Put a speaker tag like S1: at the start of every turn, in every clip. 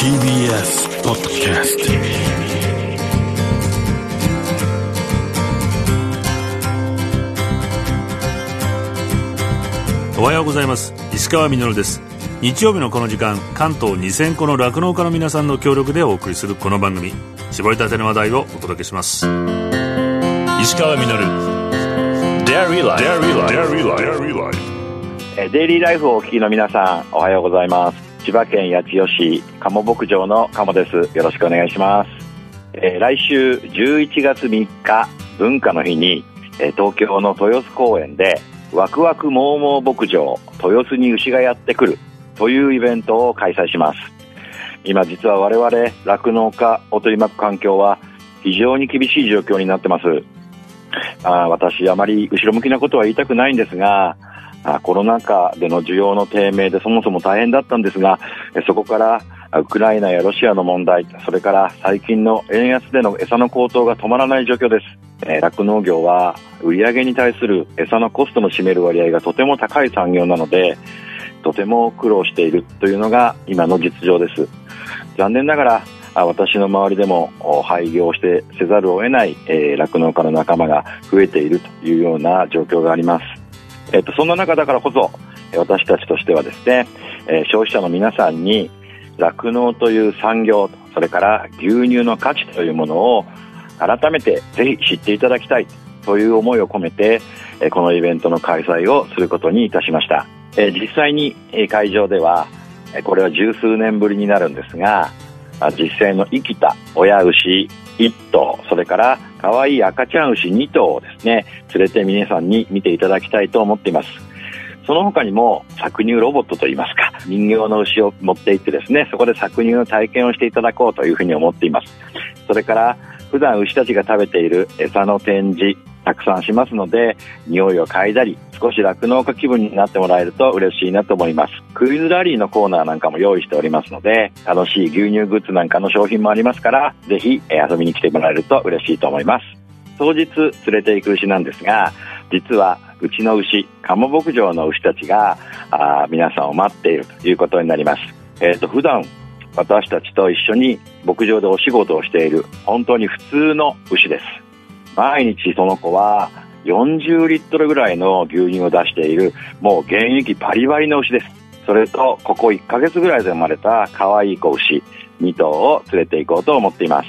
S1: TBS ポッドキャスト
S2: おはようございます。石川みです。日曜日のこの時間関東2000個の酪農家の皆さんの協力でお送りするこの番組。絞りたての話題をお届けします。石川み Dairy Life
S3: デイリーライフをお聞きの皆さんおはようございます千葉県八千代市鴨牧場の鴨です。よろしくお願いします、えー、来週11月3日文化の日に、えー、東京の豊洲公園でワクワクモーモー牧場豊洲に牛がやってくるというイベントを開催します。今実は我々酪農家を取り巻く環境は非常に厳しい状況になってます。あ私あまり後ろ向きなことは言いたくないんですがコロナ禍での需要の低迷でそもそも大変だったんですがそこからウクライナやロシアの問題それから最近の円安での餌の高騰が止まらない状況です。酪農、業は売上に対する餌のコストの占める割合がとても高い産業なのでとても苦労しているというのが今の実情です。残念ながら私の周りでも廃業してせざるを得ない酪農、家の仲間が増えているというような状況があります、えっと、そんな中だからこそ私たちとしてはですね消費者の皆さんに酪農という産業それから牛乳の価値というものを改めてぜひ知っていただきたいという思いを込めてこのイベントの開催をすることにいたしました。実際に会場ではこれは十数年ぶりになるんですが実際の生きた親牛1頭それから可愛い赤ちゃん牛2頭をですね。連れて皆さんに見ていただきたいと思っています。その他にも搾乳ロボットといいますか人形の牛を持っていってですねそこで搾乳の体験をしていただこうというふうに思っています。それから普段牛たちが食べている餌の展示たくさんしますので匂いを嗅いだり少し酪農家気分になってもらえると嬉しいなと思います。クイズラリーのコーナーなんかも用意しておりますので楽しい牛乳グッズなんかの商品もありますからぜひ遊びに来てもらえると嬉しいと思います。当日連れて行く牛なんですが実はうちの牛鴨牧場の牛たちがあ皆さんを待っているということになります。え、ー、と普段私たちと一緒に牧場でお仕事をしている本当に普通の牛です。毎日その子は40リットルぐらいの牛乳を出しているもう現役バリバリの牛ですそれとここ1ヶ月ぐらいで生まれた可愛い子牛2頭を連れて行こうと思っています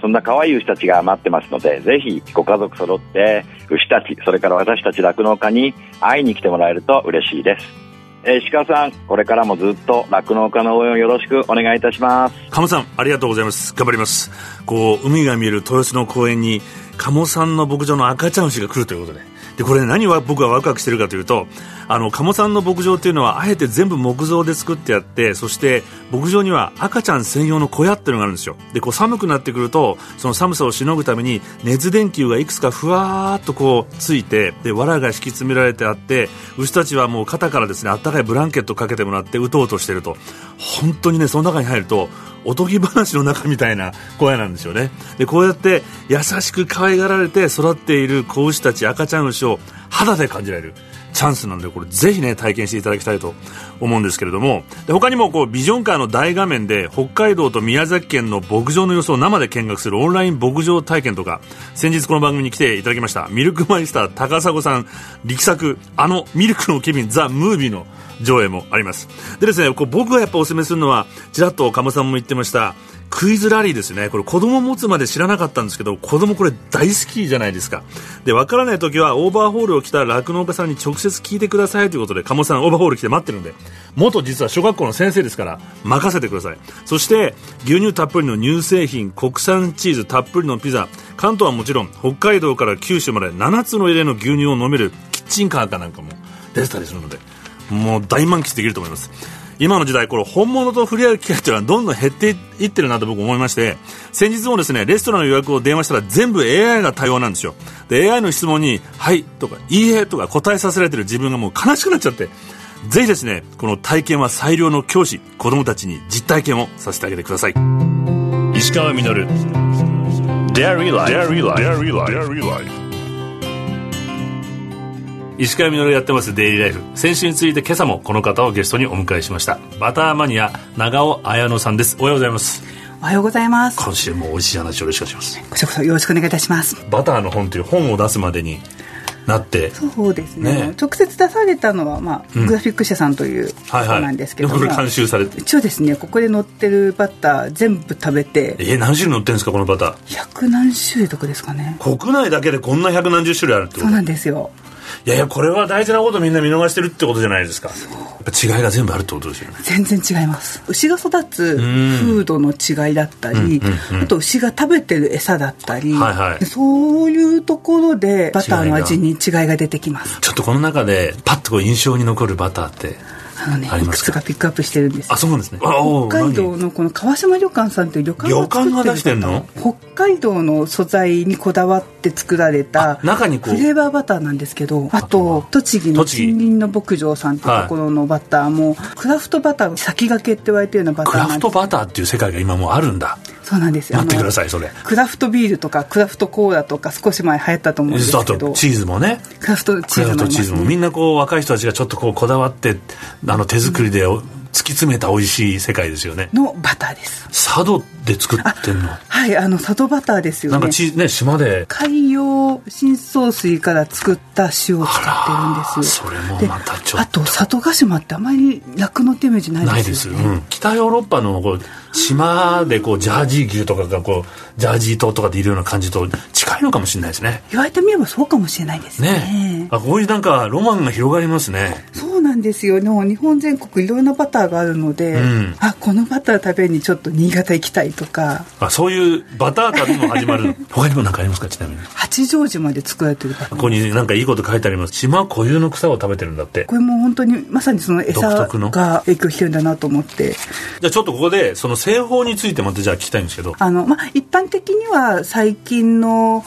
S3: そんな可愛い牛たちが待ってますのでぜひご家族揃って牛たちそれから私たち酪農家に会いに来てもらえると嬉しいですえー、石川さん、これからもずっと酪農家の応援をよろしくお願いいたします。
S2: 鴨さん、ありがとうございます。頑張ります。こう、海が見える豊洲の公園に、鴨さんの牧場の赤ちゃん牛が来るということで。で、これ、ね、何は僕がワクワクしてるかというと、あの、鴨さんの牧場っていうのは、あえて全部木造で作ってやって、そして、牧場には赤ちゃん専用の小屋っていうのがあるんですよ。で、こう寒くなってくると、その寒さをしのぐために、熱電球がいくつかふわーっとこう、ついて、で、藁が敷き詰められてあって、牛たちはもう肩からですね、あったかいブランケットかけてもらって、うとうとしてると。本当にね、その中に入ると、おとぎ話の中みたいな小屋なんですよね。で、こうやって優しく可愛がられて育っている子牛たち、赤ちゃん牛を肌で感じられる。チャンスなのでこれぜひね体験していただきたいと思うんですけれども。で他にもこうビジョンカーの大画面で北海道と宮崎県の牧場の様子を生で見学するオンライン牧場体験とか先日この番組に来ていただきましたミルクマイスター高砂さん力作あのミルクのケビンザ・ムービーの上映もあります。でですねこう僕がやっぱおすすめするのはちらっと鴨さんも言ってましたクイズラリーですね。これ子供持つまで知らなかったんですけど、子供これ大好きじゃないですか。で、わからない時はオーバーホールを着た酪農家さんに直接聞いてくださいということで、鴨さんオーバーホール来て待ってるんで、元実は小学校の先生ですから、任せてください。そして、牛乳たっぷりの乳製品、国産チーズたっぷりのピザ、関東はもちろん、北海道から九州まで7つの入れの牛乳を飲めるキッチンカーかなんかも出てたりするので、もう大満喫できると思います。今の時代これ本物と触れ合う機会っていうのはどんどん減っていってるなと僕思いまして先日もですねレストランの予約を電話したら全部 AI が対応なんですよ。で AI の質問に「はい」とか「いいえ」とか答えさせられてる自分がもう悲しくなっちゃってぜひですねこの体験は最良の教師子供たちに実体験をさせてあげてください。石川稔。Dairy Life 石川みのるやってますデイリーライフ先週について今朝もこの方をゲストにお迎えしました。バターマニア長尾綾乃さんです。おはようございます。
S1: おはようございます。
S2: 今週も美味しい話よろしくお願いします。
S1: こちらこそよろしくお願いいたします。
S2: バターの本という本を出すまでになって。
S1: そうですね。
S2: ね。
S1: 直接出されたのは、まあ
S2: うん。
S1: グラフィック社さんというところなんですけども、
S2: これ監修されて。
S1: 一応ですね。ここで載ってるバター全部食べて。
S2: え何種類乗ってるんですかこのバター。
S1: 百何種類とかですかね。
S2: 国内だけでこんな百何十種類あるってこと？
S1: そうなんですよ
S2: いやいやこれは大事なことみんな見逃してるってことじゃないですか。やっぱ違いが全部あるってことですよね。
S1: 全然違います。牛が育つ
S2: ん。
S1: 風土の違いだったり、あと牛が食べてる餌だったり、
S2: はいはい。
S1: そういうところでバターの味に違いが出てきます。
S2: ちょっとこの中でパッとこう印象に残るバターって
S1: あのねいくつかピックアップしてるんですよ。
S2: あそうなんですね。
S1: 北海道
S2: 何？
S1: のこの川島旅館さんという旅館
S2: が出してんの？
S1: 北海道の素材にこだわって作られた
S2: あ中に
S1: フレーバーバターなんですけどあと栃木の森林の牧場さんとい。うところのバターも、クラフトバターの先駆けって言われてるようなバタ
S2: クラフトバターっていう世界が今もうあるんだ
S1: そうなんですよ。
S2: 待ってくだ
S1: あ
S2: さいそれ。
S1: のクラフトビールとかクラフトコーラとか少し前流行ったと思うんです
S2: あ
S1: けど。
S2: とチーズもね。
S1: クラフトチーズもね。
S2: チーズも。みんなこう若い人たちがちょっとこうこだわってあの手作りでお突き詰めた美味しい世界ですよね。
S1: のバターです。
S2: 佐渡で作ってんの？
S1: はいあの佐渡バターですよね。
S2: なんかチーズね島で。
S1: 海洋深層水から作った塩を使ってるんです。よ
S2: それも
S1: で
S2: またちょっと。
S1: あと佐渡島ってあまり酪農ってイメージない
S2: ないです、
S1: ですよね
S2: うん、北ヨーロッパのこう島でこうジャージー牛とかがこうジャージー島とかでいるような感じと近いのかもしれないですね。
S1: 言われてみればそうかもしれないですね。
S2: ね。あこういうなんかロマンが広がりますね。
S1: そうなんですよ。もう日本全国いろんなバターがあるので、
S2: うん。
S1: あこのバター食べにちょっと新潟行きたいとか。
S2: あそういうバター旅も始まる 他にも何かありますか？ちなみに。
S1: 八丈島で作られてる
S2: ここになんかいいこと書いてあります。島固有の草を食べてるんだって。
S1: これも本当にまさにその餌が影響してるんだなと思って。
S2: じゃあちょっとここでその製法についてまたじゃあ聞きたいんですけど。
S1: あの、まあ、一般的には最近の、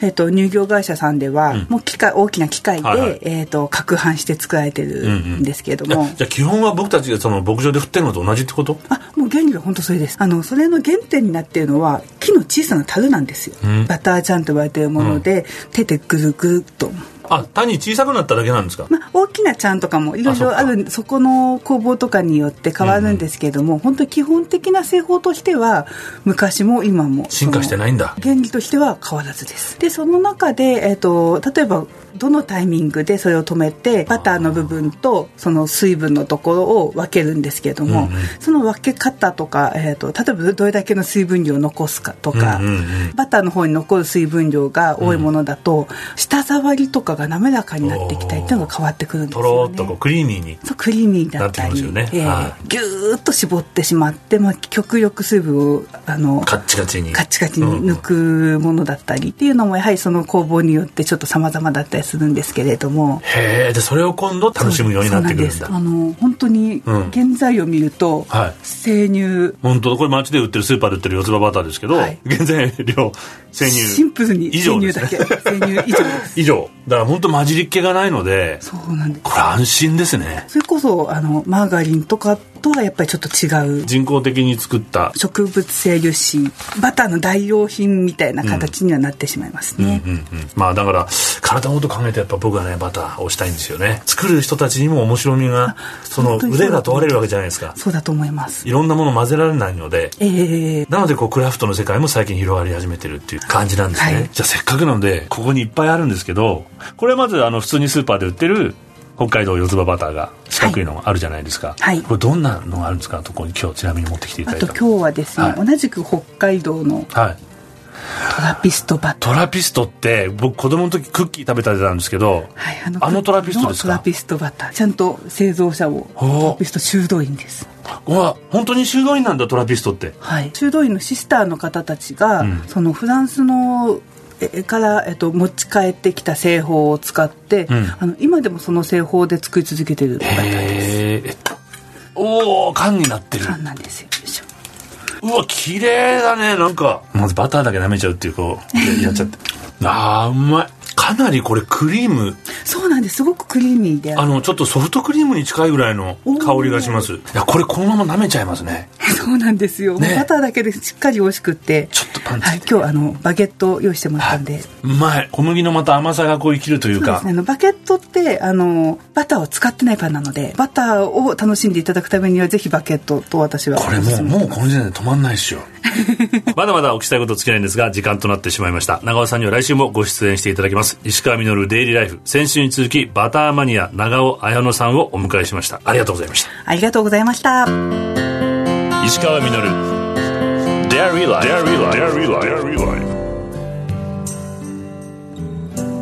S1: えっと乳業会社さんでは、
S2: うん。
S1: もう機械大きな機械で、
S2: はいはい。
S1: えっと攪拌して作られてるんですけれども、
S2: じゃあ基本は僕たちがその牧場で振ってるのと同じってこと？
S1: あもう原理は本当それです。あのそれの原点になっているのは木の小さな樽なんですよ、
S2: うん。
S1: バターちゃんと言われているもので、手でぐるぐるっと
S2: あ単に小さくなっただけなんですか？
S1: まあ、大きなちゃんとかもいろいろあるそこの工房とかによって変わるんですけれども、本当に基本的な製法としては昔も今も
S2: 進化してないんだ。
S1: 原理としては変わらずです。でその中で、えー、と例えばどのタイミングでそれを止めてバターの部分とその水分のところを分けるんですけれども、
S2: うんうん。
S1: その分け方とか、えー、と例えばどれだけの水分量を残すかとか、
S2: うんうんうん。
S1: バターの方に残る水分量が多いものだと、舌触りとかが滑らかになってきたりっていうのが変わってくるんです
S2: と
S1: よね。
S2: ろーっとこうクリーミーに
S1: そうクリーミーだったり
S2: なっね。
S1: ええ
S2: は
S1: ぎゅーっと絞ってしまって、まあ、極力水分をあの
S2: カッチカチに。
S1: カッチカチに抜くものだったりっていうのもやはりその工房によってちょっと様々だったりするんですけれども。
S2: へえでそれを今度楽しむようになってくるんだ。
S1: あの本当に
S2: うん。
S1: 原材を見ると、
S2: はい。
S1: 生乳。
S2: 本当これ街で売ってるスーパーで売ってる四つ葉バターですけど、
S1: はい。
S2: 原材料生乳。
S1: シンプルに
S2: 以
S1: 生乳だけ。生乳以上です。
S2: 以上だから本当混じりっ気がないので
S1: そうなんです。
S2: これ安心ですね。
S1: それこそあのマーガリンとかとはやっぱりちょっと違う。
S2: 人工的に作った。
S1: 植物性油脂バターの代用品みたいな形にはなってしまいますね、
S2: うんうん、まあだから体のこと考えてやっぱ僕はねバターをしたいんですよね。作る人たちにも面白みがその腕が問われるわけじゃないですか。
S1: そうだと思います。
S2: いろんなもの混ぜられないので
S1: ええ
S2: なのでこうクラフトの世界も最近広がり始めてるっていう感じなんですね、
S1: はい。
S2: じゃあせっかくなのでここにいっぱいあるんですけどこれはまずあの普通にスーパーで売ってる北海道四つ葉バターが四角いのがあるじゃないですか、
S1: はい。
S2: これどんなのがあるんですか？とこに今日ちなみに持ってきていた
S1: あ
S2: だいた
S1: と今日はですね、
S2: はい。
S1: 同じく北海道の
S2: はい。
S1: トラピストバター。
S2: トラピストって僕子供の時クッキー食べたてたんですけど、
S1: はい、
S2: あのトラピストですか？
S1: のトラピストバター。ちゃんと製造者をトラピスト修道院です。
S2: うわ本当に修道院なんだトラピストって。
S1: はい。修道院のシスターの方たちが、
S2: うん。
S1: そのフランスのえから、えっと、持ち帰ってきた製法を使って、
S2: うん。
S1: あの今でもその製法で作り続けてるです。
S2: おお缶になってる。
S1: 缶なんですよ。
S2: うわ綺麗だね。なんかまずバターだけ舐めちゃうっていうこうややっちゃって。あーうまい。かなりこれクリーム
S1: そうなんです。すごくクリーミーで。
S2: あのちょっとソフトクリームに近いぐらいの香りがします。いやこれこのまま舐めちゃいますね。
S1: そうなんですよ、
S2: ね。
S1: バターだけでしっかり美味しくって。
S2: ちょっとパンチ。
S1: はい、今日あのバゲットを用意してもらったんで、
S2: うまい。小麦のまた甘さがこう生きるというか。
S1: そうですね、あのバゲットってあのバターを使ってないパンなのでバターを楽しんでいただくためにはぜひバゲットと私は。
S2: これもうもうこの時点で止まんないっすよ。まだまだお聞きしたいこと尽きないんですが時間となってしまいました。長尾さんには来週もご出演していただきます。石川稔デイリーライフ。先週に続きバターマニア長尾綾乃さんをお迎えしました。ありがとうございました。
S1: ありがとうございました。
S2: 石川稔。Dairy Life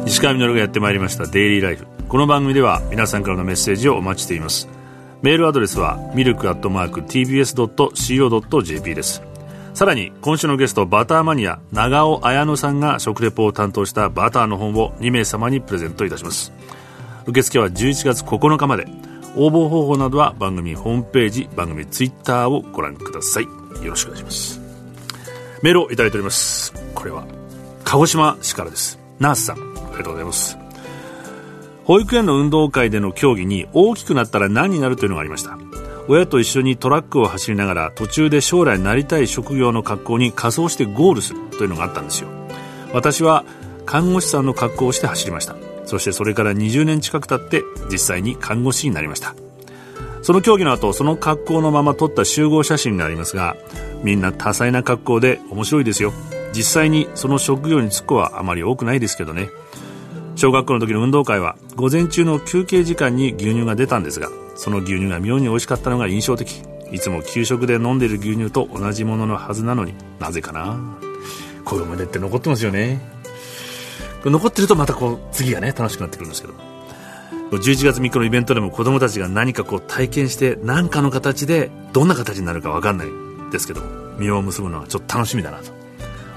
S2: 石川稔がやってまいりました。デイリーライフこの番組では皆さんからのメッセージをお待ちしています。メールアドレスはミルクアットマーク TBS.CO.JP ですさらに今週のゲストバターマニア長尾綾乃さんが食レポを担当したバターの本を2名様にプレゼントいたします。受付は11月9日まで。応募方法などは番組ホームページ番組ツイッターをご覧ください。よろしくお願いします。メールをいただいております。これは鹿児島市からです。ナースさんありがとうございます。保育園の運動会での競技に大きくなったら何になるというのがありました。親と一緒にトラックを走りながら途中で将来なりたい職業の格好に仮装してゴールするというのがあったんですよ。私は看護師さんの格好をして走りました。そしてそれから20年近く経って実際に看護師になりました。その競技の後その格好のまま撮った集合写真がありますがみんな多彩な格好で面白いですよ。実際にその職業に就く子はあまり多くないですけどね。小学校の時の運動会は午前中の休憩時間に牛乳が出たんですがその牛乳が妙に美味しかったのが印象的。いつも給食で飲んでる牛乳と同じもののはずなのに。なぜかな。こういう思い出って残ってますよね。残ってるとまたこう次がね楽しくなってくるんですけど。11月3日のイベントでも子供たちが何かこう体験して何かの形でどんな形になるか分かんないですけど実を結ぶのはちょっと楽しみだなと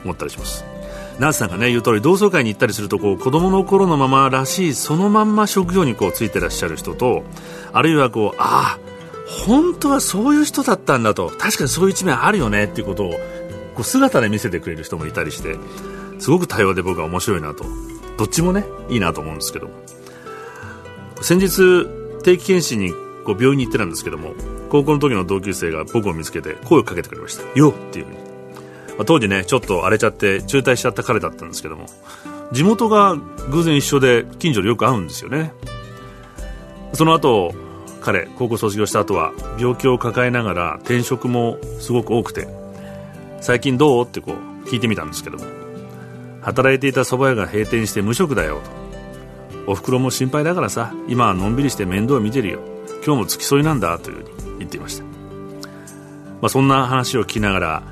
S2: 思ったりします。ナースさんがね言う通り同窓会に行ったりするとこう子供の頃のままらしいそのまんま職業にこうついてらっしゃる人とあるいはこうああ本当はそういう人だったんだと確かにそういう一面あるよねっていうことをこう姿で見せてくれる人もいたりしてすごく多様で僕は面白いなと。どっちもねいいなと思うんですけど先日定期検診にこう病院に行ってたんですけども高校の時の同級生が僕を見つけて声をかけてくれました「よっ!」っていうふうに、まあ、当時ねちょっと荒れちゃって中退しちゃった彼だったんですけども地元が偶然一緒で近所でよく会うんですよね。その後彼高校卒業した後は病気を抱えながら転職もすごく多くて最近どう？ってこう聞いてみたんですけども働いていた蕎麦屋が閉店して無職だよと。お袋も心配だからさ今はのんびりして面倒見てるよ。今日も付き添いなんだというふうに言っていました、まあ、そんな話を聞きながら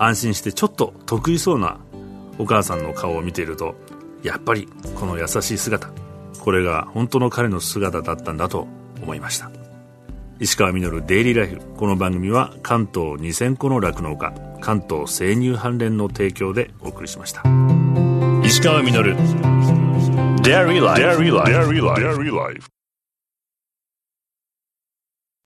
S2: 安心してちょっと得意そうなお母さんの顔を見ているとやっぱりこの優しい姿これが本当の彼の姿だったんだと思いました石川稔デイリーライフこの番組は関東2000個の酪農家関東生乳関連の提供でお送りしました石川稔 Dairy Life. Dairy Life. Dairy Life.